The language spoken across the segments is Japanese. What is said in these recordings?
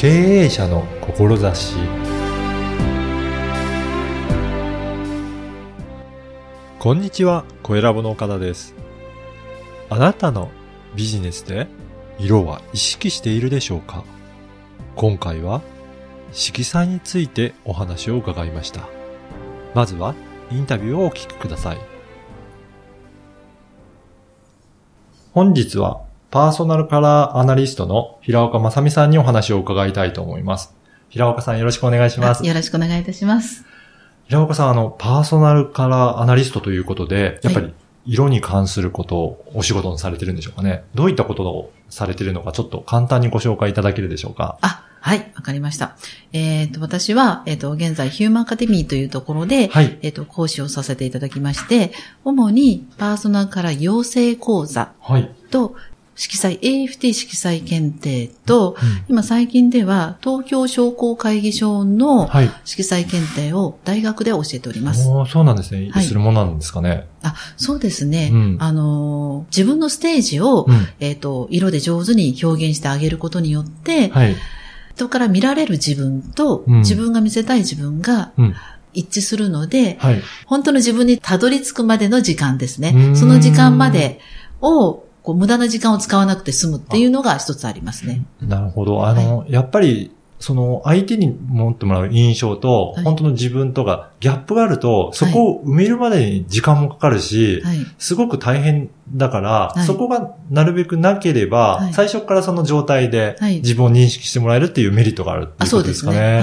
経営者の志こんにちは、小ラボの岡田です。あなたのビジネスで色は意識しているでしょうか？今回は色彩についてお話を伺いました。まずはインタビューをお聞きください。本日はパーソナルカラーアナリストの平岡正美さんにお話を伺いたいと思います。平岡さんよろしくお願いします。よろしくお願いいたします。平岡さん、あの、パーソナルカラーアナリストということで、やっぱり色に関することをお仕事にされてるんでしょうかね。どういったことをされてるのか、ちょっと簡単にご紹介いただけるでしょうか。あ、はい、わかりました。えっ、と、私は、えっ、と、現在、ヒューマンアカデミーというところで、はい。えっ、と、講師をさせていただきまして、主にパーソナルカラー養成講座はい。と、色彩、AFT 色彩検定と、うん今最近では、東京商工会議所のはい。色彩検定を大学で教えております。おーそうなんですね。はいするものなんですかね。あ、そうですね。うんあのー自分のステージを、うん。えっ、と、色で上手に表現してあげることによって、はい。人から見られる自分と、うん自分が見せたい自分がうん。一致するので、はい。本当の自分にたどり着くまでの時間です。ねその時間までを、こう無駄な時間を使わなくて済むっていうのが一つありますね。なるほど。あの、やっぱり、その、相手に持ってもらう印象と、はい本当の自分とがギャップがあると、そこを埋めるまでに時間もかかるし、はい。すごく大変だから、はいそこがなるべくなければ、はい最初からその状態ではい自分を認識してもらえるっていうメリットがあるってあ、いうことでそうですすね。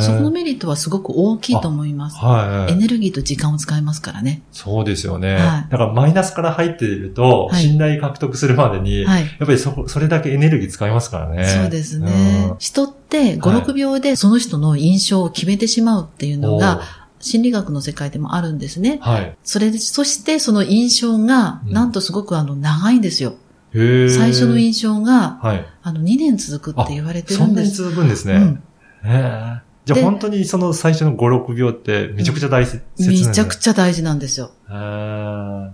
そこのメリットはすごく大きいと思います。はい、エネルギーと時間を使いますからね。そうですよね。はいだからマイナスから入っていると、はい信頼獲得するまでに、はい。やっぱりそこ、それだけエネルギー使いますからね。そうですね。人って5、はい6秒でその人の印象を決めてしまうっていううん。のが、心理学の世界でもあるんですね。はい。それで、そしてその印象が、うんなんとすごくあの、長いんですよ。へー最初の印象が、はい。あの、2年続くって言われてそんなにるんです。続くんですね。うんへーじゃあで本当にその最初の5、6秒ってめちゃくちゃ大切なんめですちゃくちゃ大事なんですよ。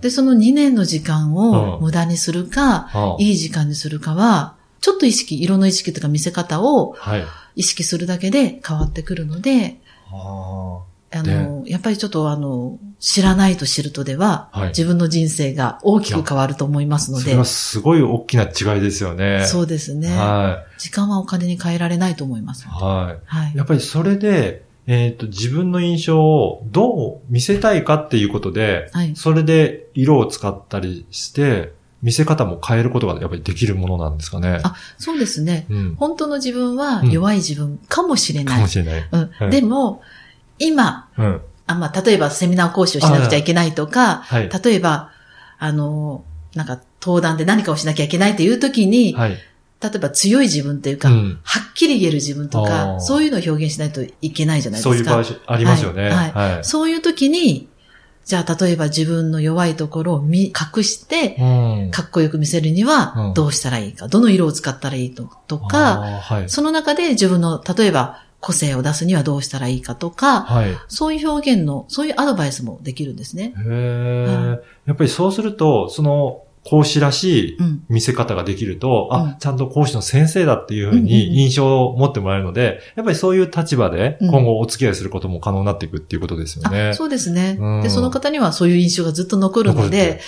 で、その2年の時間うん。を無駄にするか、あいい時間にするかは、ちょっと意識、色の意識とか見せ方をはい。意識するだけで変わってくるので、ああの、やっぱりちょっとあの、知らないと知るとでは、はい自分の人生が大きく変わると思いますのでそれは、すごい大きな違いですよね。そうですね。は時間はお金に変えられないと思いますい。。ははいい。や。っぱりそれで、えっ、と、自分の印象をどう見せたいかっていうことで、はいそれで色を使ったりして、見せ方も変えることがやっぱりできるものなんですかね。あ、そうですね。うん。本当の自分は弱い自分かもしれない。かもしれない。うんはいでも、今、うん。あまあ、例えばセミナー講師をしなくちゃいけないとか、はい。例えば、あの、なんか登壇で何かをしなきゃいけないっていう時に、はい。例えば強い自分っていうか、うんはっきり言える自分とあか、ーそういうのを表現しないといけないじゃないですか。そういう場所ありますよね。はいはい。そういう時に、じゃあ例えば自分の弱いところを見隠して、うん。かっこよく見せるにうんはどうしたらいいか、どの色を使ったらいいととか、はい。その中で自分の、例えば個性を出すにはどうしたらいいかとか、はい。そういう表現の、そういうアドバイスもできるんですね。へえ。やっぱりそうすると、その講師らしいうん。見せ方ができると、あ、うんちゃんと講師の先生だっていうふううんうんうんに印象を持ってもらえるので、やっぱりそういう立場でうん今後お付き合いすることも可能になっていくっていうことですよね。あそうですね、うんで、その方にはそういう印象がずっと残るので、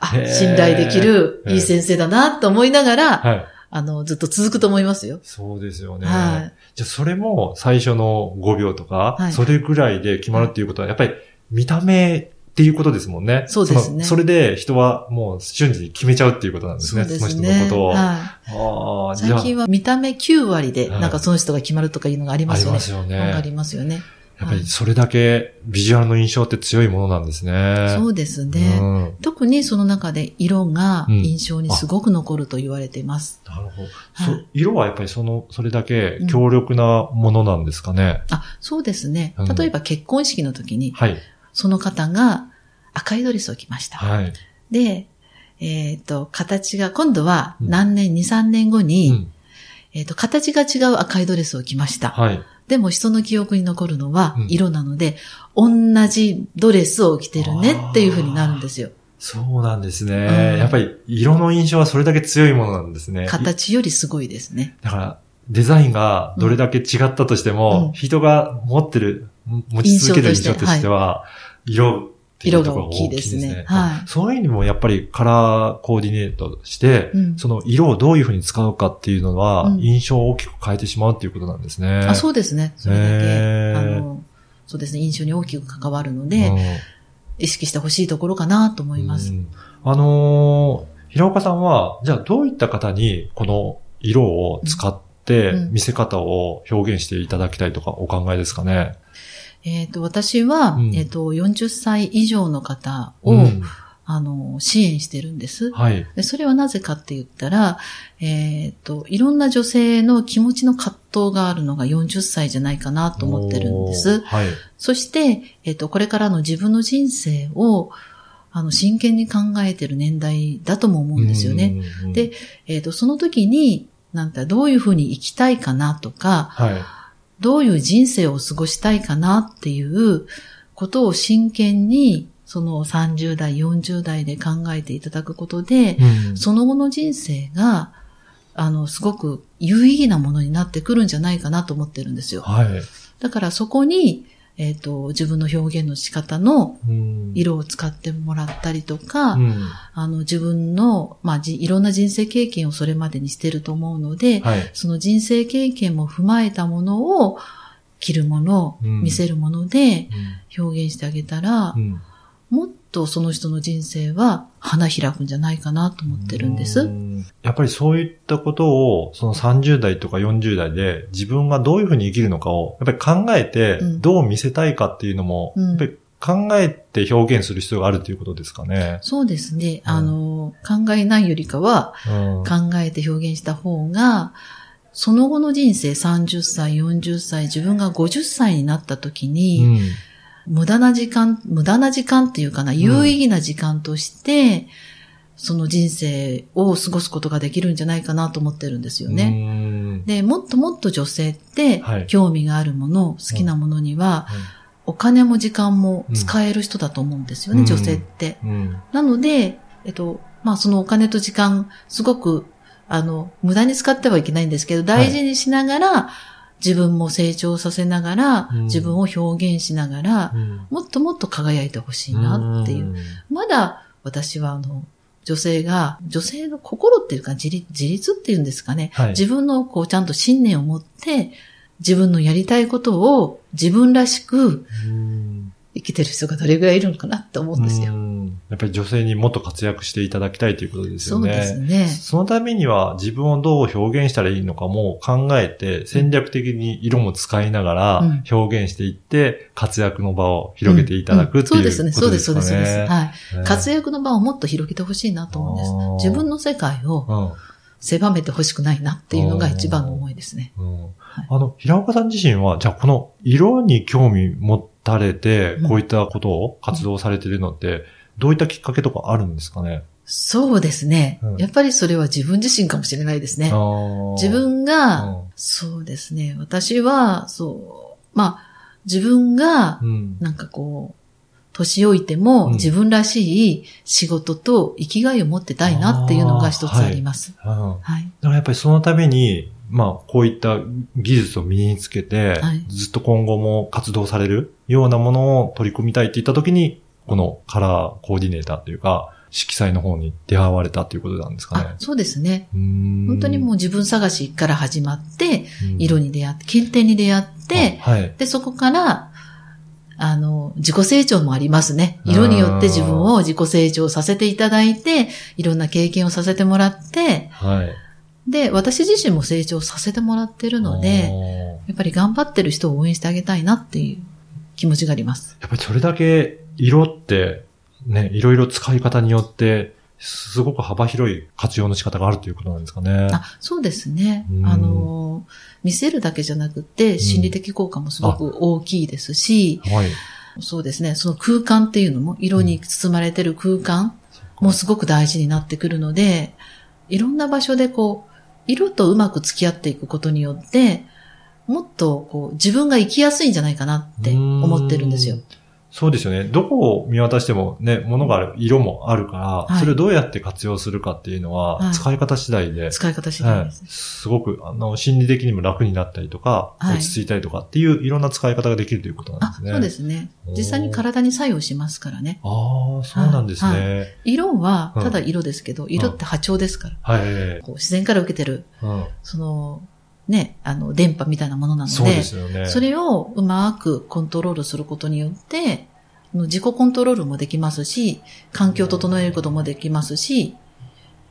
あ信頼できるいい先生だなと思いながら、はい。あの、ずっと続くと思いますよ。そうですよね。はい。じゃあそれも最初の5秒とか、はいそれぐらいで決まるっていうことは、やっぱり見た目っていうことですもんね。そうですねのそれで人はもう瞬時に決めちゃうっていうことなんですね。そのね。人のことを。はい。ああ、じゃあ最近は見た目9割で、はいなんかその人が決まるとかいうのがありありますよね。ますよね。ありますよね。やっぱりそれだけビジュアルの印象って強いものなんですね。そうですね。うん特にその中で色がうん印象にすごく残ると言われています。なるほど。はいそ色はやっぱりその、それだけ強力なものなんですかね。あ、そうですねうん。例えば結婚式の時に、はい。その方が赤いドレスを着ました。はい。で、えっ、と、形が、今度はうん何年、2、3年後うに、ん。えっ、と、形が違う赤いドレスを着ました。はい。でも人の記憶に残るのはうん色なので、同じドレスを着てるねっていう風になるんですよ。そうなんですね。うんやっぱり色の印象はそれだけ強いものなんですね。い形よりすごいですね。だから、デザインがどれだけ違ったとしても、うん人が持ってる、持ち続ける印象としては、色っていうところが大きいですね。色が大きいですねはいそういう意味でもやっぱりカラーコーディネートして、うんその色をどういうふうに使うかっていうのは、うん印象を大きく変えてしまうっていうことなんですね。あそうですね。それだけ、へーあの、そうですね、印象に大きく関わるのうんで、意識してほしいところかなと思います。うんあのー平岡さんは、じゃあどういった方にこの色を使ってうん見せ方を表現していただきたいとかお考えですかね？えっ、と、私は、うんえっ、と、40歳以上の方を、うんあの、支援してるんです。はい。でそれはなぜかって言ったら、えっ、と、いろんな女性の気持ちの葛藤があるのが40歳じゃないかなと思ってるんです。はい。そして、えっ、と、これからの自分の人生を、あの、真剣に考えてる年代だとも思うんですよね。で、えっ、と、その時に、なんかどういうふうに生きたいかなとか、はい。どういう人生を過ごしたいかなっていうことを真剣に、その30代、40代で考えていただくことで、うんその後の人生が、あの、すごく有意義なものになってくるんじゃないかなと思ってるんですよ。はい。だからそこに、えっ、と、自分の表現の仕方のうん。色を使ってもらったりとか、うん。あの、自分の、まあ、じいろんな人生経験をそれまでにしてると思うので、はい。その人生経験も踏まえたものを、着るもの、うん。見せるもので表現してあげたらう、ん。もっとその人の人生は花開くんじゃないかなと思ってるんです。うんやっぱりそういったことを、その30代とか40代で自分がどういうふうに生きるのかを、やっぱり考えてうん、どう見せたいかっていうのも、うんやっぱり考えて表現する必要があるということですかね。そうですね。うんあの、考えないよりかは、うん考えて表現した方が、その後の人生30歳、40歳、自分が50歳になった時に、うん無駄な時間、無駄な時間っていうかな、有意義な時間として、その人生を過ごすことができるんじゃないかなと思ってるんですよね。ね。で、もっともっと女性ってはい、興味があるもの、好きなものには、お金も時間も使える人だと思うんですよね、うん。女性って。うん。うんなので、えっと、まあそのお金と時間、すごく、あの、無駄に使ってはいけないんですけど、大事にしながら、自分も成長させながら、うん。自分を表現しながら、うん。もっともっと輝いてほしいなっていう。まだ私はあの、女性が、女性の心っていうか自立自立っていうんですかね。はい。自分のこうちゃんと信念を持って、自分のやりたいことを自分らしくうん生きてる人がどれぐらいいるのかなって思うんですよ。うんやっぱり女性にもっと活躍していただきたいということですよね。そうですね。そのためには自分をどう表現したらいいのかも考えて戦略的に色も使いながらうん表現していって活躍の場を広げていただくっていうことですかね。そうですね、そうです、そうです、そうです。はい。ね活躍の場をもっと広げてほしいなと思うんです。自分の世界を狭めてほしくないなっていうのが一番の思いですね。うんあの、平岡さん自身は、じゃあこの色に興味持たれてうん、こういったことを活動されているのって、どういったきっかけとかあるんですかね？そうですねうん。やっぱりそれは自分自身かもしれないですね。自分うがん、そうですね。私は、そう、まあ、自分がう、ん。なんかこう、年老いてもうん自分らしい仕事と生きがいを持ってたいなっていうのが一つあります。うんはい。だからやっぱりそのために、まあ、こういった技術を身につけて、はいずっと今後も活動されるようなものを取り組みたいって言ったときに、このカラーコーディネーターというか、色彩の方に出会われたということなんですかねあ。そうですね。本本当にもう自分探しから始まって、うん色に出会って、検定に出会って、あはい。で、そこから、あの、自己成長もありますね。色によって自分を自己成長させていただいて、いろんな経験をさせてもらって、はい。で、私自身も成長させてもらってるので、やっぱり頑張ってる人を応援してあげたいなっていう気持ちがあります。やっぱりそれだけ色って、ね、いろいろ使い方によって、すごく幅広い活用の仕方があるということなんですかね。あそうですねう。んあの、見せるだけじゃなくて、心理的効果もすごく大きいですし、はい。そうですね。その空間っていうのも、色に包まれてる空間もすごく大事になってくるので、いろんな場所でこう、色とうまく付き合っていくことによって、もっとこう、自分が生きやすいんじゃないかなって思ってるんですよ。そうですよね。どこを見渡してもね、物がある、色もあるから、はいそれをどうやって活用するかっていうのは、はい使い方次第で、使い方次第はいです。すごく、あの、心理的にも楽になったりとか、はい落ち着いたりとかっていういろんな使い方ができるということなんあで、すね。そうですね。実際に体に作用しますからね。ああ、そうなんですね。色はうんただ色ですけど、色って波長ですから。はい。こう自然から受けてる、うん。その、ね、あの、電波みたいなものなので、そうですよね。それをうまくコントロールすることによって、自己コントロールもできますし、環境を整えることもできますし、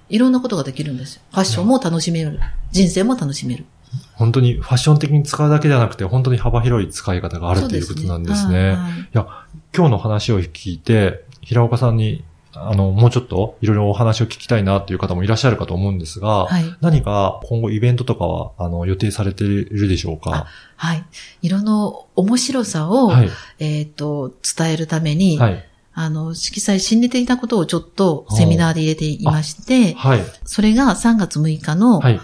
いろんなことができるんですよ。ファッションも楽しめる。人生も楽しめる。本当にファッション的に使うだけじゃなくて、本当に幅広い使い方があるということなんですね。はいはい今日の話を聞いて、平岡さんに、あの、もうちょっといろいろお話を聞きたいなっていう方もいらっしゃるかと思うんですが、はい。何か今後イベントとかは、あの、予定されているでしょうか？はい。色の面白さを、はい。えっ、と、伝えるために、はい。あの、色彩心理的なことをちょっとセミナーで入れていまして、はい。それが3月6日の、はい。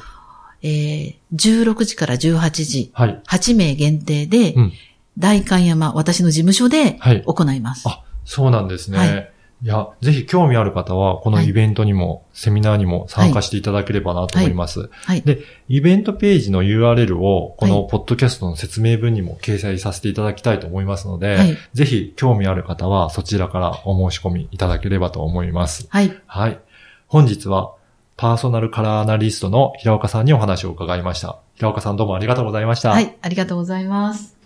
えー16時から18時、はい。8名限定で、うん大観山、私の事務所ではい行います。あそうなんですね。はいいや、ぜひ興味ある方は、このイベントにも、セミナーにも参加していただければなと思います。はい。でイベントページの URL を、このはいポッドキャストの説明文にも掲載させていただきたいと思いますので、はい。ぜひ興味ある方はそちらからお申し込みいただければと思います。はい。はい。本日はパーソナルカラーアナリストの平岡さんにお話を伺いました。平岡さんどうもありがとうございました。はい。ありがとうございます。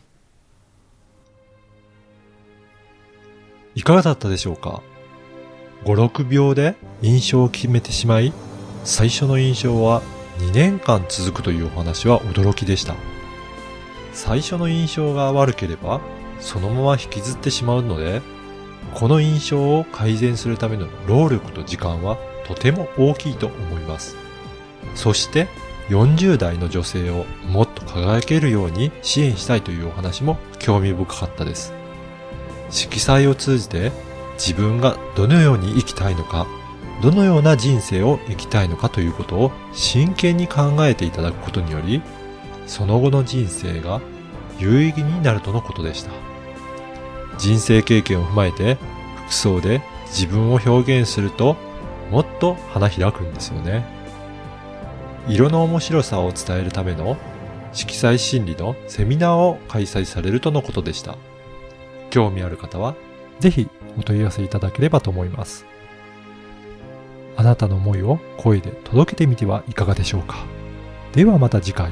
いかがだったでしょうか？?5、6秒で印象を決めてしまい、最初の印象は2年間続くというお話は驚きでした。最初の印象が悪ければ、そのまま引きずってしまうので、この印象を改善するための労力と時間はとても大きいと思います。そして、40代の女性をもっと輝けるように支援したいというお話も興味深かったです。色彩を通じて自分がどのように生きたいのか、どのような人生を生きたいのかということを真剣に考えていただくことにより、その後の人生が有意義になるとのことでした。人生経験を踏まえて服装で自分を表現するともっと花開くんですよね。色の面白さを伝えるための色彩心理のセミナーを開催されるとのことでした。興味ある方は、ぜひお問い合わせいただければと思います。あなたの思いを声で届けてみてはいかがでしょうか。ではまた次回。